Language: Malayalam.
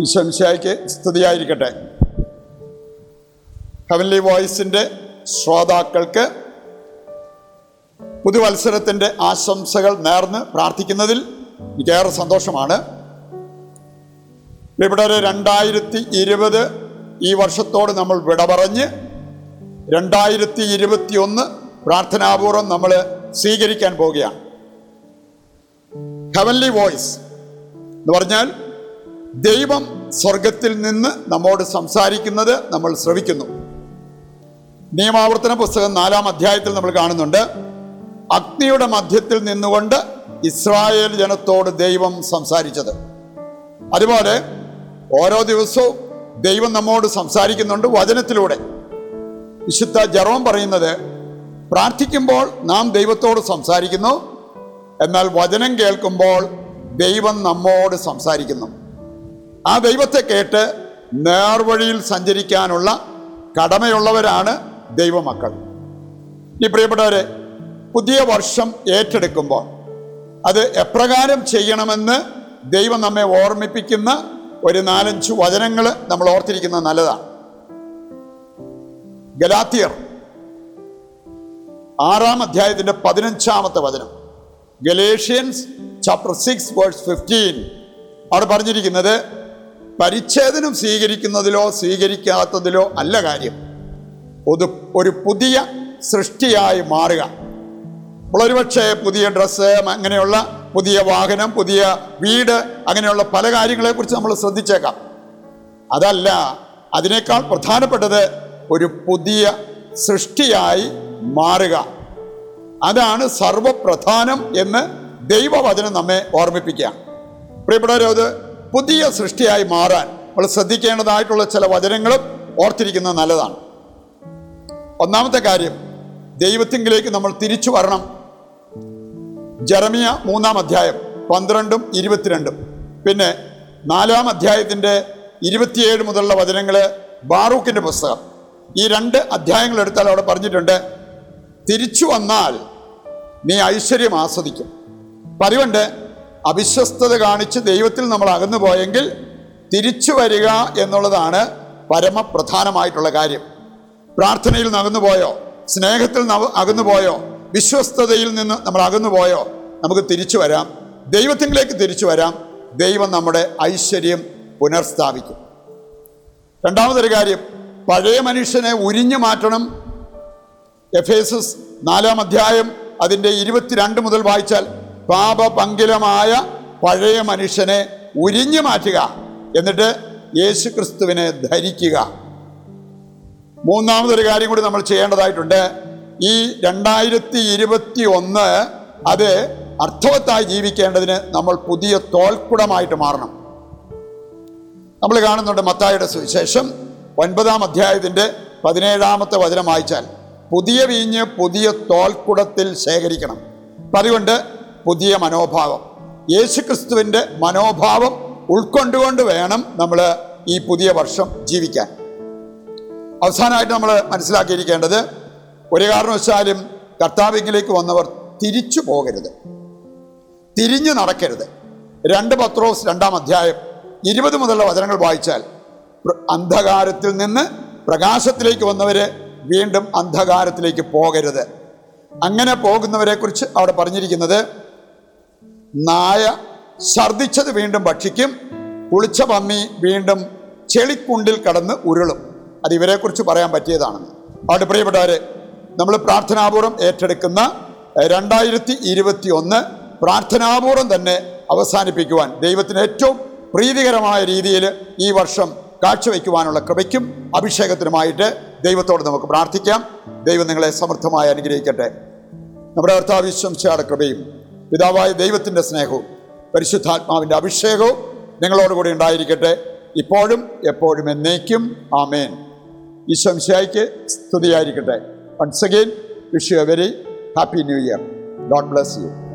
ഈശംശായ്ക്ക് സ്തുതിയായിരിക്കട്ടെ. ഹെവൻലി വോയിസിന്റെ ശ്രോതാക്കൾക്ക് പുതുവത്സരത്തിന്റെ ആശംസകൾ നേർന്ന് പ്രാർത്ഥിക്കുന്നതിൽ എനിക്കേറെ സന്തോഷമാണ്. ഇവിടെ രണ്ടായിരത്തി ഇരുപത് ഈ വർഷത്തോട് നമ്മൾ വിട പറഞ്ഞ് രണ്ടായിരത്തി ഇരുപത്തി ഒന്ന് പ്രാർത്ഥനാപൂർവം നമ്മൾ സ്വീകരിക്കാൻ പോവുകയാണ്. ഹെവൻലി വോയിസ് എന്ന് പറഞ്ഞാൽ ദൈവം സ്വർഗത്തിൽ നിന്ന് നമ്മോട് സംസാരിക്കുന്നത് നമ്മൾ ശ്രവിക്കുന്നു. നിയമാവർത്തന പുസ്തകം നാലാം അധ്യായത്തിൽ നമ്മൾ കാണുന്നുണ്ട് അഗ്നിയുടെ മധ്യത്തിൽ നിന്നുകൊണ്ട് ഇസ്രായേൽ ജനത്തോട് ദൈവം സംസാരിച്ചത്. അതുപോലെ ഓരോ ദിവസവും ദൈവം നമ്മോട് സംസാരിക്കുന്നുണ്ട് വചനത്തിലൂടെ. വിശുദ്ധ ജെറോം പറയുന്നത് പ്രാർത്ഥിക്കുമ്പോൾ നാം ദൈവത്തോട് സംസാരിക്കുന്നു എന്നാൽ വചനം കേൾക്കുമ്പോൾ ദൈവം നമ്മോട് സംസാരിക്കുന്നു. ആ ദൈവത്തെ കേട്ട് നേർവഴിയിൽ സഞ്ചരിക്കാനുള്ള കടമയുള്ളവരാണ് ദൈവമക്കൾ. ഈ പ്രിയപ്പെട്ടവരെ പുതിയ വർഷം ഏറ്റെടുക്കുമ്പോൾ അത് എപ്രകാരം ചെയ്യണമെന്ന് ദൈവം നമ്മെ ഓർമ്മിപ്പിക്കുന്ന ഒരു നാലഞ്ച് വചനങ്ങൾ നമ്മൾ ഓർത്തിരിക്കുന്നത് നല്ലതാണ്. ഗലാത്തിയർ ആറാം അധ്യായത്തിന്റെ പതിനഞ്ചാമത്തെ വചനം Galatians chapter six verse fifteen അവിടെ പറഞ്ഞിരിക്കുന്നത് പരിച്ഛേദനം സ്വീകരിക്കുന്നതിലോ സ്വീകരിക്കാത്തതിലോ അല്ല കാര്യം. ഒരു ഒരു പുതിയ സൃഷ്ടിയായി മാറുക. ഒരുപക്ഷെ പുതിയ ഡ്രസ്സ് അങ്ങനെയുള്ള പുതിയ വാഹനം പുതിയ വീട് അങ്ങനെയുള്ള പല കാര്യങ്ങളെക്കുറിച്ച് നമ്മൾ ശ്രദ്ധിച്ചേക്കാം. അതല്ല അതിനേക്കാൾ പ്രധാനപ്പെട്ടത് ഒരു പുതിയ സൃഷ്ടിയായി മാറുക. അതാണ് സർവപ്രധാനം എന്ന് ദൈവവചനം നമ്മെ ഓർമ്മിപ്പിക്കുക. പ്രിയപ്പെട്ടവരോ അത് പുതിയ സൃഷ്ടിയായി മാറാൻ നമ്മൾ ശ്രദ്ധിക്കേണ്ടതായിട്ടുള്ള ചില വചനങ്ങളും ഓർത്തിരിക്കുന്നത് നല്ലതാണ്. ഒന്നാമത്തെ കാര്യം ദൈവത്തിങ്കിലേക്ക് നമ്മൾ തിരിച്ചു വരണം. ജറമിയ മൂന്നാം അധ്യായം പന്ത്രണ്ടും ഇരുപത്തിരണ്ടും. പിന്നെ നാലാം അധ്യായത്തിന്റെ ഇരുപത്തിയേഴ് മുതലുള്ള വചനങ്ങൾ ബാറൂക്കിന്റെ പുസ്തകം. ഈ രണ്ട് അധ്യായങ്ങൾ എടുത്താൽ അവിടെ പറഞ്ഞിട്ടുണ്ട് തിരിച്ചു വന്നാൽ നീ ഐശ്വര്യം ആസ്വദിക്കും. പതിവുണ്ട് അവിശ്വസ്തത കാണിച്ച് ദൈവത്തിൽ നമ്മൾ അകന്നു പോയെങ്കിൽ തിരിച്ചു വരിക എന്നുള്ളതാണ് പരമപ്രധാനമായിട്ടുള്ള കാര്യം. പ്രാർത്ഥനയിൽ നിന്ന് അകന്നു പോയോ? സ്നേഹത്തിൽ അകന്നു പോയോ? വിശ്വസ്തതയിൽ നിന്ന് നമ്മൾ അകന്നു പോയോ? നമുക്ക് തിരിച്ചു വരാം. ദൈവത്തിലേക്ക് തിരിച്ചു വരാം. ദൈവം നമ്മുടെ ഐശ്വര്യം പുനർസ്ഥാപിക്കും. രണ്ടാമതൊരു കാര്യം പഴയ മനുഷ്യനെ ഉരിഞ്ഞു മാറ്റണം. എഫേസസ് നാലാം അധ്യായം അതിന്റെ ഇരുപത്തിരണ്ട് മുതൽ വായിച്ചാൽ പാപപങ്കിലമായ പഴയ മനുഷ്യനെ ഉരിഞ്ഞു മാറ്റുക. എന്നിട്ട് യേശു ക്രിസ്തുവിനെ ധരിക്കുക. മൂന്നാമതൊരു കാര്യം കൂടി നമ്മൾ ചെയ്യേണ്ടതായിട്ടുണ്ട്. ഈ രണ്ടായിരത്തി ഇരുപത്തി ഒന്ന് അത് അർത്ഥവത്തായി ജീവിക്കേണ്ടതിന് നമ്മൾ പുതിയ തോൽക്കുടമായിട്ട് മാറണം. നമ്മൾ കാണുന്നുണ്ട് മത്തായുടെ സുവിശേഷം ഒൻപതാം അധ്യായത്തിന്റെ പതിനേഴാമത്തെ വചനം വായിച്ചാൽ പുതിയ വീഞ്ഞ് പുതിയ തോൽക്കുടത്തിൽ ശേഖരിക്കണം. അപ്പം അതുകൊണ്ട് പുതിയ മനോഭാവം. യേശുക്രിസ്തുവിന്റെ മനോഭാവം ഉൾക്കൊണ്ടുകൊണ്ട് വേണം നമ്മൾ ഈ പുതിയ വർഷം ജീവിക്കാൻ. അവസാനമായിട്ട് നമ്മൾ മനസ്സിലാക്കിയിരിക്കേണ്ടത് ഒരു കാരണവശാലും കർത്താവിങ്ങിലേക്ക് വന്നവർ തിരിച്ചു പോകരുത്. തിരിഞ്ഞു നടക്കരുത്. രണ്ട് പത്രോസ് രണ്ടാം അധ്യായം ഇരുപത് മുതലുള്ള വചനങ്ങൾ വായിച്ചാൽ അന്ധകാരത്തിൽ നിന്ന് പ്രകാശത്തിലേക്ക് വന്നവരെ വീണ്ടും അന്ധകാരത്തിലേക്ക് പോകരുത്. അങ്ങനെ പോകുന്നവരെക്കുറിച്ച് അവിടെ പറഞ്ഞിരിക്കുന്നത് നായ ഛർദിച്ചത് വീണ്ടും ഭക്ഷിക്കും. കുളിച്ച പമ്മി വീണ്ടും ചെളിക്കുണ്ടിൽ കടന്ന് ഉരുളും. അത് ഇവരെക്കുറിച്ച് പറയാൻ പറ്റിയതാണെന്ന്. അവിടെ പ്രിയപ്പെട്ടവരെ നമ്മൾ പ്രാർത്ഥനാപൂർവം ഏറ്റെടുക്കുന്ന രണ്ടായിരത്തി ഇരുപത്തി ഒന്ന് പ്രാർത്ഥനാപൂർവം തന്നെ അവസാനിപ്പിക്കുവാൻ ദൈവത്തിന് ഏറ്റവും പ്രീതികരമായ രീതിയിൽ ഈ വർഷം കാഴ്ചവെക്കുവാനുള്ള കൃപയ്ക്കും അഭിഷേകത്തിനുമായിട്ട് ദൈവത്തോട് നമുക്ക് പ്രാർത്ഥിക്കാം. ദൈവം നിങ്ങളെ സമൃദ്ധമായി അനുഗ്രഹിക്കട്ടെ. നമ്മുടെ കർത്താവിശ്വംശയുടെ കൃപയും പിതാവായ ദൈവത്തിന്റെ സ്നേഹവും പരിശുദ്ധാത്മാവിന്റെ അഭിഷേകവും നിങ്ങളോടുകൂടി ഉണ്ടായിരിക്കട്ടെ. ഇപ്പോഴും എപ്പോഴും എന്നേക്കും. ആമേൻ. ഈശ്വംശയ്ക്ക് സ്തുതിയായിരിക്കട്ടെ. Once again wish you a very happy new year God bless you